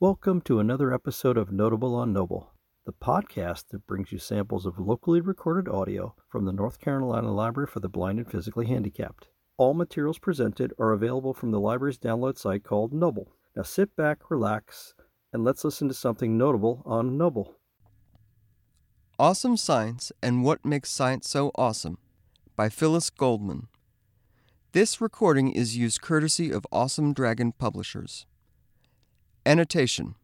Welcome to another episode of Notable on Noble, the podcast that brings you samples of locally recorded audio from the North Carolina Library for the Blind and Physically Handicapped. All materials presented are available from the library's download site called Noble. Now sit back, relax, and let's listen to something notable on Noble. Awesome Science and What Makes Science So Awesome by Phyllis Goldman. This recording is used courtesy of Awesome Dragon Publishers. Annotation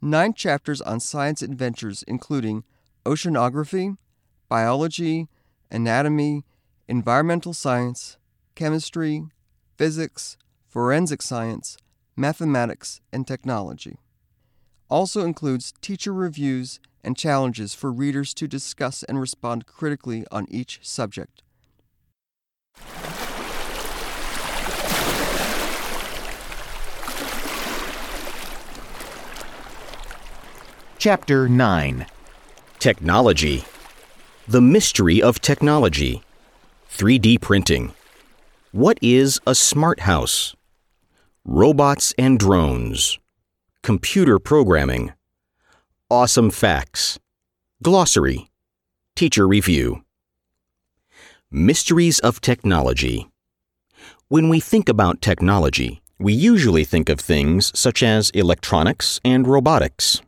Nine chapters on science adventures, including oceanography, biology, anatomy, environmental science, chemistry, physics, forensic science, mathematics, and technology. Also includes teacher reviews and challenges for readers to discuss and respond critically on each subject. Chapter 9 Technology. The Mystery of Technology. 3D Printing. What is a smart house? Robots and drones. Computer programming. Awesome facts. Glossary. Teacher review. Mysteries of Technology. When we think about technology, we usually think of things such as electronics and robotics.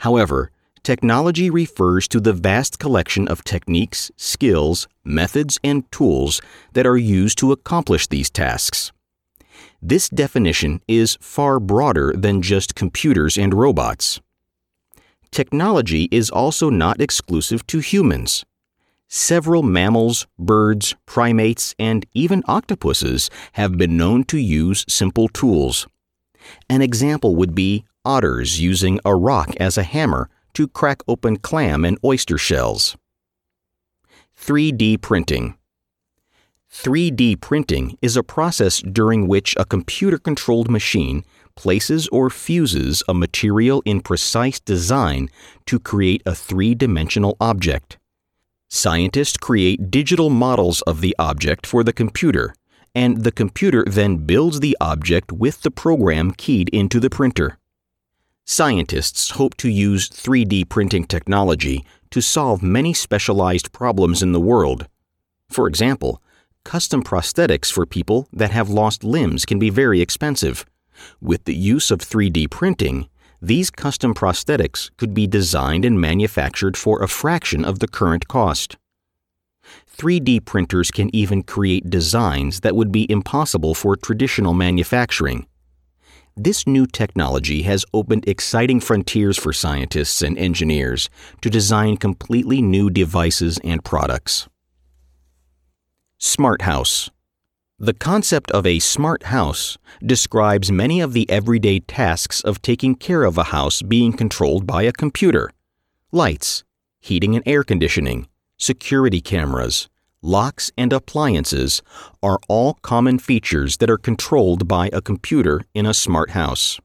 However, technology refers to the vast collection of techniques, skills, methods, and tools that are used to accomplish these tasks. This definition is far broader than just computers and robots. Technology is also not exclusive to humans. Several mammals, birds, primates, and even octopuses have been known to use simple tools. An example would be otters using a rock as a hammer to crack open clam and oyster shells. 3D printing. 3D printing is a process during which a computer controlled machine places or fuses a material in precise design to create a three dimensional object. Scientists create digital models of the object for the computer, and the computer then builds the object with the program keyed into the printer. Scientists hope to use 3D printing technology to solve many specialized problems in the world. For example, custom prosthetics for people that have lost limbs can be very expensive. With the use of 3D printing, these custom prosthetics could be designed and manufactured for a fraction of the current cost. 3D printers can even create designs that would be impossible for traditional manufacturing. This new technology has opened exciting frontiers for scientists and engineers to design completely new devices and products. Smart House The concept of a smart house describes many of the everyday tasks of taking care of a house being controlled by a computer. Lights, heating and air conditioning, security cameras, locks, and appliances are all common features that are controlled by a computer in a smart house.